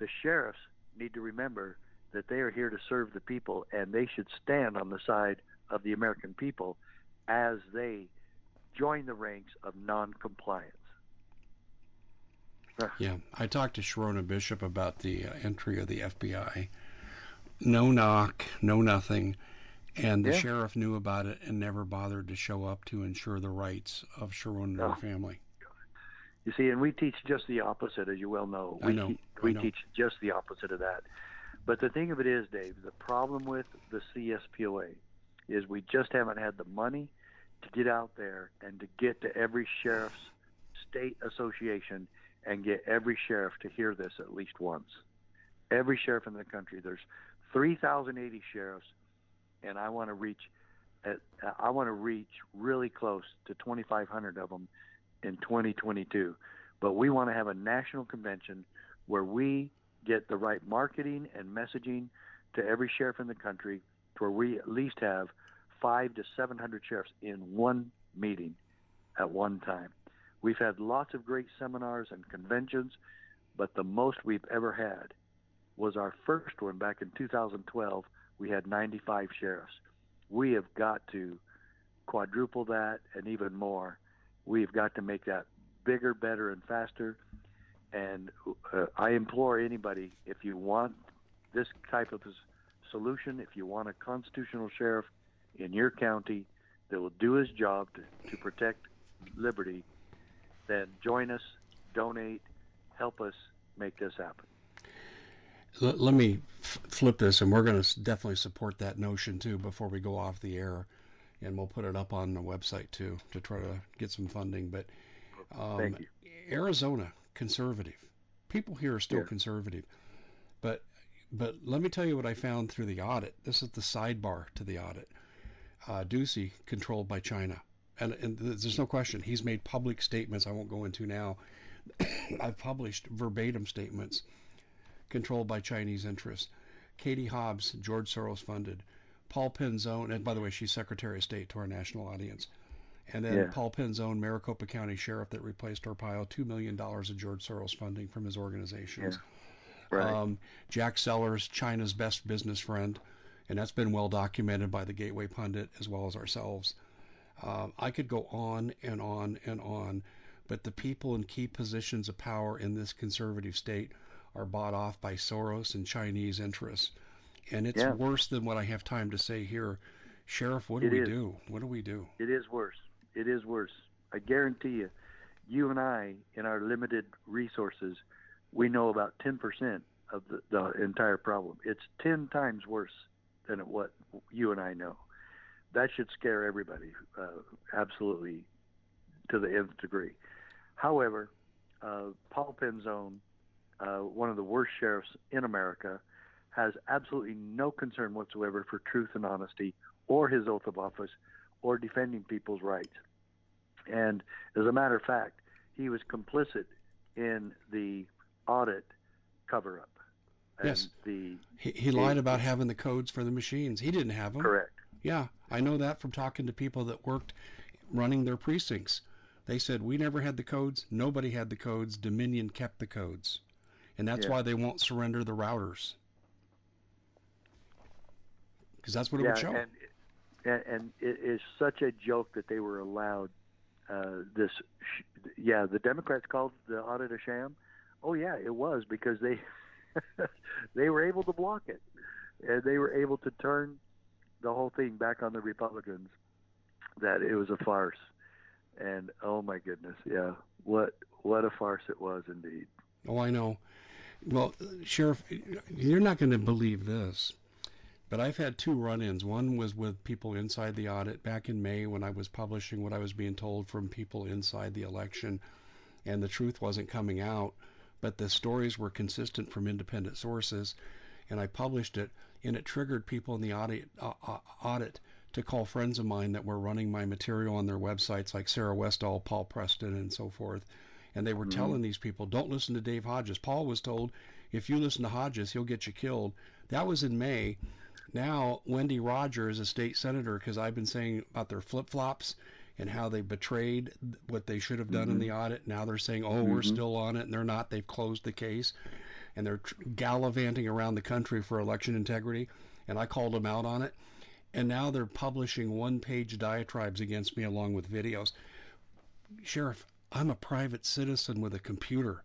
S2: the sheriffs need to remember that they are here to serve the people and they should stand on the side of the American people as they join the ranks of non-compliance.
S1: Yeah, I talked to Sharona Bishop about the uh, entry of the FBI. No knock, no nothing. And the
S2: Yeah.
S1: sheriff knew about it and never bothered to show up to ensure the rights of Sharona and her
S2: Oh.
S1: family.
S2: You see, and we teach just the opposite, as you well know. We,
S1: know,
S2: te- we
S1: know.
S2: teach just the opposite of that. But the thing of it is, Dave, the problem with the CSPOA is we just haven't had the money to get out there and to get to every sheriff's state association and get every sheriff to hear this at least once. Every sheriff in the country. There's 3,080 sheriffs, and I want to reach. At, I want to reach really close to 2,500 of them in 2022. But we want to have a national convention where we get the right marketing and messaging to every sheriff in the country, to where we at least have five to 700 sheriffs in one meeting at one time. We've had lots of great seminars and conventions, but the most we've ever had was our first one back in 2012. We had 95 sheriffs. We have got to quadruple that and even more. We've got to make that bigger, better, and faster. And uh, I implore anybody if you want this type of solution, if you want a constitutional sheriff in your county that will do his job to, to protect liberty, then join us, donate, help us make this happen.
S1: Let, let me f- flip this, and we're going to definitely support that notion too before we go off the air. And we'll put it up on the website too to try to get some funding. But um. Arizona, conservative. People here are still
S2: Yeah.
S1: conservative. But but let me tell you what I found through the audit. This is the sidebar to the audit. Uh, Ducey, controlled by China. And, and there's no question. He's made public statements I won't go into now. I've published verbatim statements controlled by Chinese interests. Katie Hobbs, George Soros funded. Paul Penzone, and by the way, she's Secretary of State to our national audience. And then
S2: Yeah.
S1: Paul Penzone, Maricopa County Sheriff that replaced Arpaio, $2 million of George Soros funding from his organizations.
S2: Right.
S1: Um, Jack Sellers, China's best business friend, and that's been well documented by the Gateway Pundit as well as ourselves. Um, I could go on and on and on, but the people in key positions of power in this conservative state are bought off by Soros and Chinese interests. And it's
S2: Yeah.
S1: worse than what I have time to say here. Sheriff, what do
S2: It
S1: we
S2: is.
S1: do? What do we do?
S2: It is worse. It is worse. I guarantee you, you and I, in our limited resources, we know about 10% of the, the entire problem. It's 10 times worse than what you and I know. That should scare everybody, uh, absolutely, to the nth degree. However, uh, Paul Penzone, uh, one of the worst sheriffs in America, has absolutely no concern whatsoever for truth and honesty or his oath of office or defending people's rights. And as a matter of fact, he was complicit in the audit cover up.
S1: Yes.
S2: The
S1: He, he lied about having the codes for the machines. He didn't have them.
S2: correct.
S1: Yeah, I know that from talking to people that worked running their precincts. They said we never had the codes. Nobody had the codes. Dominion kept the codes, and that's
S2: Yeah.
S1: why they won't surrender the routers. Because that's what it
S2: yeah,
S1: would show.
S2: and and, and it is such a joke that they were allowed uh, this. Sh- yeah, the Democrats called the audit a sham. Oh yeah, it was because they they were able to block it, and they were able to turn the whole thing back on the Republicans. That it was a farce, and oh my goodness, yeah, what what a farce it was indeed.
S1: Oh, I know. Well, Sheriff, you're not going to believe this, but I've had two run ins. One was with people inside the audit back in May when I was publishing what I was being told from people inside the election, and the truth wasn't coming out, but the stories were consistent from independent sources, and I published it, and it triggered people in the audit, uh, uh, audit to call friends of mine that were running my material on their websites, like Sarah Westall, Paul Preston, and so forth and they were
S2: Mhm.
S1: telling these people, don't listen to Dave Hodges. Paul was told, if you listen to Hodges, he'll get you killed. That was in May. Now, Wendy Rogers, a state senator, because I've been saying about their flip flops and how they betrayed what they should have done in
S2: Mhm.
S1: the audit. Now they're saying, oh, we're
S2: Mhm.
S1: still on it, and they're not. They've closed the case. And they're gallivanting around the country for election integrity. And I called them out on it. And now they're publishing one page diatribes against me along with videos. Sheriff, I'm a private citizen with a computer,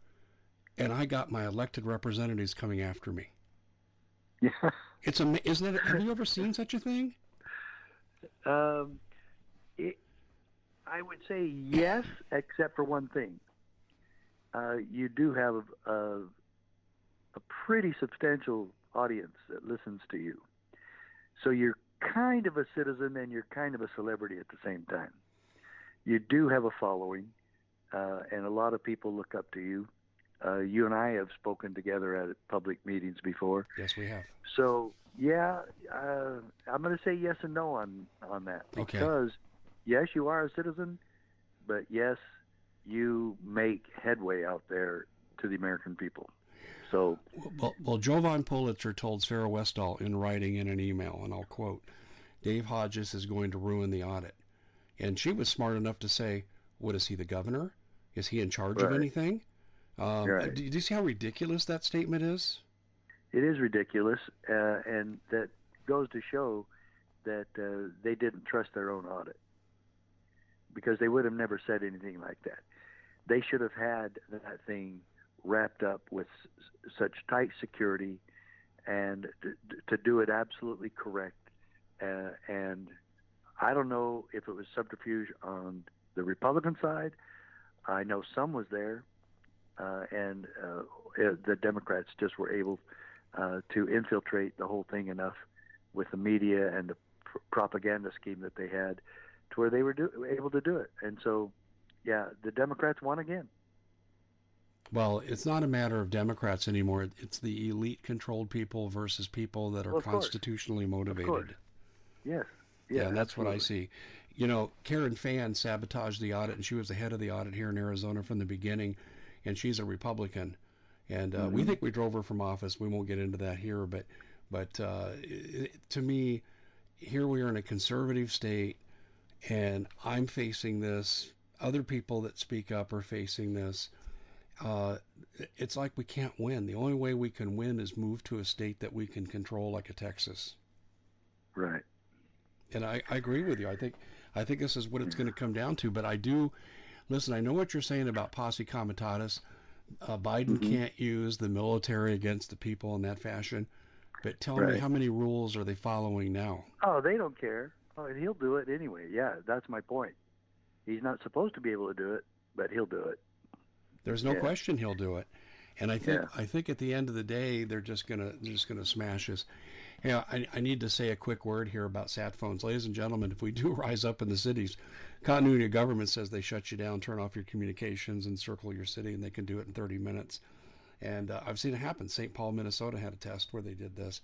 S1: and I got my elected representatives coming after me.
S2: Yeah.
S1: It's a, isn't it? Have you ever seen such a thing?
S2: Um, it, I would say yes, except for one thing. Uh, you do have a, a pretty substantial audience that listens to you. So you're kind of a citizen and you're kind of a celebrity at the same time. You do have a following, uh, and a lot of people look up to you. Uh, you and I have spoken together at public meetings before.
S1: Yes, we have.
S2: So yeah, uh, I'm going to say yes and no on on that
S1: Okay.
S2: because yes, you are a citizen, but yes, you make headway out there to the American people. So
S1: Well, well, Jovan Pulitzer told Sarah Westall in writing in an email, and I'll quote, Dave Hodges is going to ruin the audit. And she was smart enough to say, what is he, the governor? Is he in charge of anything? Um,
S2: Right.
S1: do, do you see how ridiculous that statement is?
S2: it is ridiculous, uh, and that goes to show that uh, they didn't trust their own audit because they would have never said anything like that. They should have had that thing wrapped up with s- such tight security and to, to do it absolutely correct. Uh, and I don't know if it was subterfuge on the Republican side. I know some was there, and uh, uh, the Democrats just were able uh, to infiltrate the whole thing enough with the media and the pr- propaganda scheme that they had to where they were do- able to do it. And so, yeah, the Democrats won again.
S1: Well, it's not a matter of Democrats anymore. It's the elite controlled people versus people that are
S2: Well, of course.
S1: constitutionally motivated.
S2: Yes.
S1: Yeah,
S2: Yeah,
S1: that's what I see. You know, Karen Fann sabotaged the audit, and she was the head of the audit here in Arizona from the beginning, and she's a Republican. And uh, we
S2: Mhm.
S1: think we drove her from office. We won't get into that here, but but uh, it, to me, here we are in a conservative state, and I'm facing this. Other people that speak up are facing this. Uh, it's like we can't win. The only way we can win is move to a state that we can control, like a Texas.
S2: Right.
S1: And I, I agree with you. I think I think this is what it's going to come down to. But I do listen. I know what you're saying about posse comitatus. Uh, Biden
S2: Mhm.
S1: can't use the military against the people in that fashion. But tell me, how many rules are they following now?
S2: Oh, they don't care. Oh, he'll do it anyway. Yeah, that's my point. He's not supposed to be able to do it, but he'll do it.
S1: There's no
S2: Yeah.
S1: question he'll do it. And I think
S2: Yeah.
S1: I think at the end of the day they're just gonna they're just gonna smash us. Yeah, I, I need to say a quick word here about sat phones, ladies and gentlemen. If we do rise up in the cities, continuity of government says they shut you down, turn off your communications, and circle your city, and they can do it in 30 minutes. And uh, I've seen it happen. St. Paul, Minnesota had a test where they did this.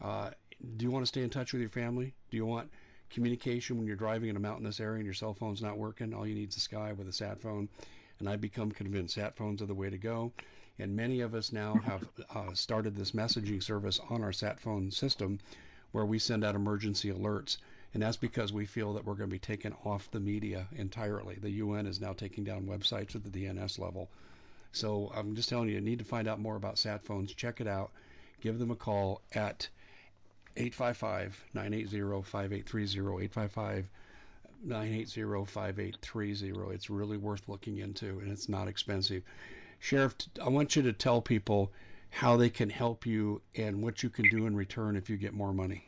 S1: Uh, do you want to stay in touch with your family? Do you want communication when you're driving in a mountainous area and your cell phone's not working? All you need is a sky with a sat phone. And I've become convinced sat phones are the way to go. And many of us now have uh, started this messaging service on our sat phone system where we send out emergency alerts. And that's because we feel that we're going to be taken off the media entirely. The UN is now taking down websites at the DNS level. So I'm just telling you, you need to find out more about sat phones. Check it out. Give them a call at 855-980-5830, 855-980-5830. It's really worth looking into, and it's not expensive. Sheriff, I want you to tell people how they can help you and what you can do in return if you get more money.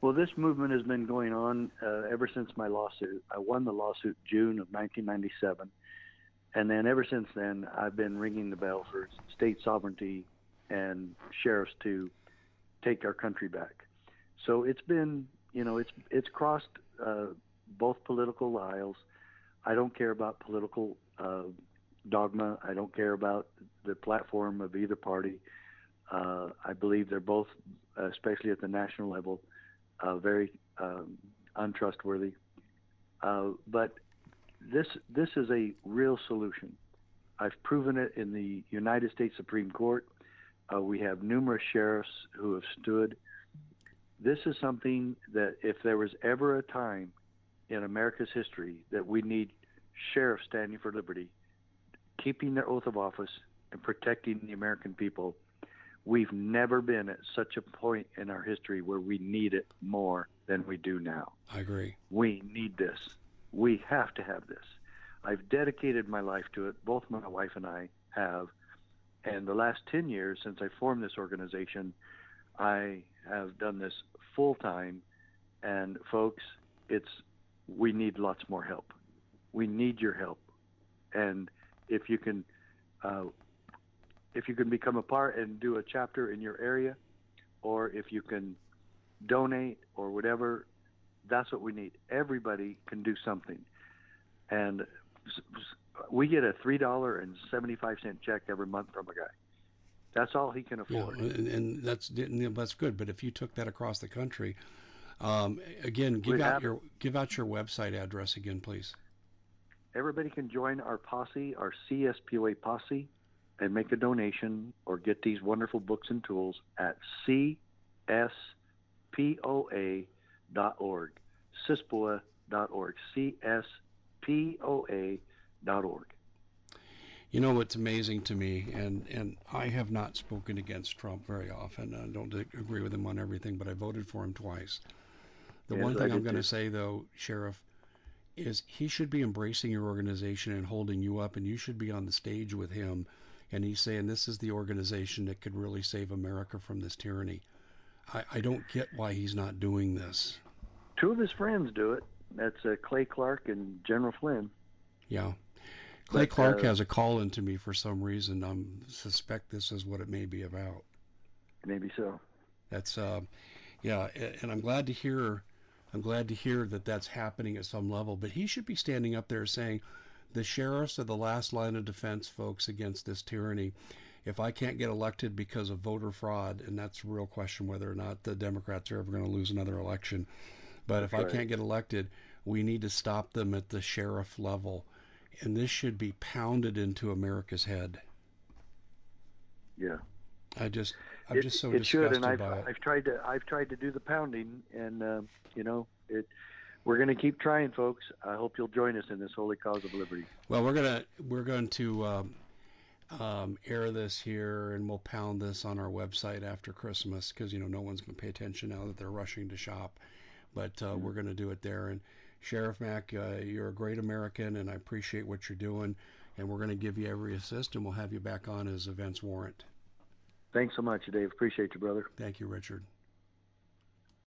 S2: Well, this movement has been going on uh, ever since my lawsuit. I won the lawsuit June of 1997, and then ever since then, I've been ringing the bell for state sovereignty and sheriffs to take our country back. So it's been, you know, it's it's crossed uh, both political aisles. I don't care about political uh, dogma. I don't care about the platform of either party. Uh, I believe they're both, especially at the national level, uh, very um, untrustworthy. Uh, but this this is a real solution. I've proven it in the United States Supreme Court. Uh, we have numerous sheriffs who have stood. This is something that if there was ever a time in America's history that we need sheriffs standing for liberty, keeping their oath of office and protecting the American people, we've never been at such a point in our history where we need it more than we do now.
S1: I agree.
S2: We need this. We have to have this. I've dedicated my life to it. Both my wife and I have. And the last 10 years since I formed this organization, I have done this full time. And folks, it's we need lots more help. We need your help. And if you can, uh, if you can become a part and do a chapter in your area, or if you can donate or whatever, that's what we need. Everybody can do something, and we get a three dollar and seventy five cent check every month from a guy. That's all he can
S1: Yeah,
S2: afford.
S1: and, and that's that's good. But if you took that across the country, um, again, give
S2: We
S1: out your give out your website address again, please.
S2: Everybody can join our posse, our CSPOA posse, and make a donation or get these wonderful books and tools at cspoa.org, CISPOA.org, cspoa.org.
S1: You know what's amazing to me, and and I have not spoken against Trump very often. I don't agree with him on everything, but I voted for him twice. The
S2: Yes,
S1: one thing I'm going to say though, Sheriff, is he should be embracing your organization and holding you up, and you should be on the stage with him. And he's saying this is the organization that could really save America from this tyranny. I, I don't get why he's not doing this.
S2: Two of his friends do it. That's uh, Clay Clark and General Flynn.
S1: Yeah. Clay
S2: But,
S1: Clark
S2: uh,
S1: has a call into me for some reason. I suspect this is what it may be about.
S2: Maybe so.
S1: That's uh, yeah, and I'm glad to hear, I'm glad to hear that that's happening at some level. But he should be standing up there saying, the sheriffs are the last line of defense, folks, against this tyranny. If I can't get elected because of voter fraud, and that's a real question whether or not the Democrats are ever going to lose another election, but if
S2: That's
S1: I can't get elected, we need to stop them at the sheriff level, and this should be pounded into America's head.
S2: Yeah.
S1: I just, I'm
S2: it,
S1: just so
S2: it should, and I've,
S1: it.
S2: I've tried to I've tried to do the pounding, and um, you know it. We're going to keep trying, folks. I hope you'll join us in this holy cause of liberty.
S1: Well, we're gonna we're going to um, um, air this here, and we'll pound this on our website after Christmas because you know no one's going to pay attention now that they're rushing to shop. But uh, mm-hmm. we're going to do it there. And Sheriff Mack, uh, you're a great American, and I appreciate what you're doing. And we're going to give you every assist, and we'll have you back on as events warrant.
S2: Thanks so much, Dave. Appreciate you, brother.
S1: Thank you, Richard.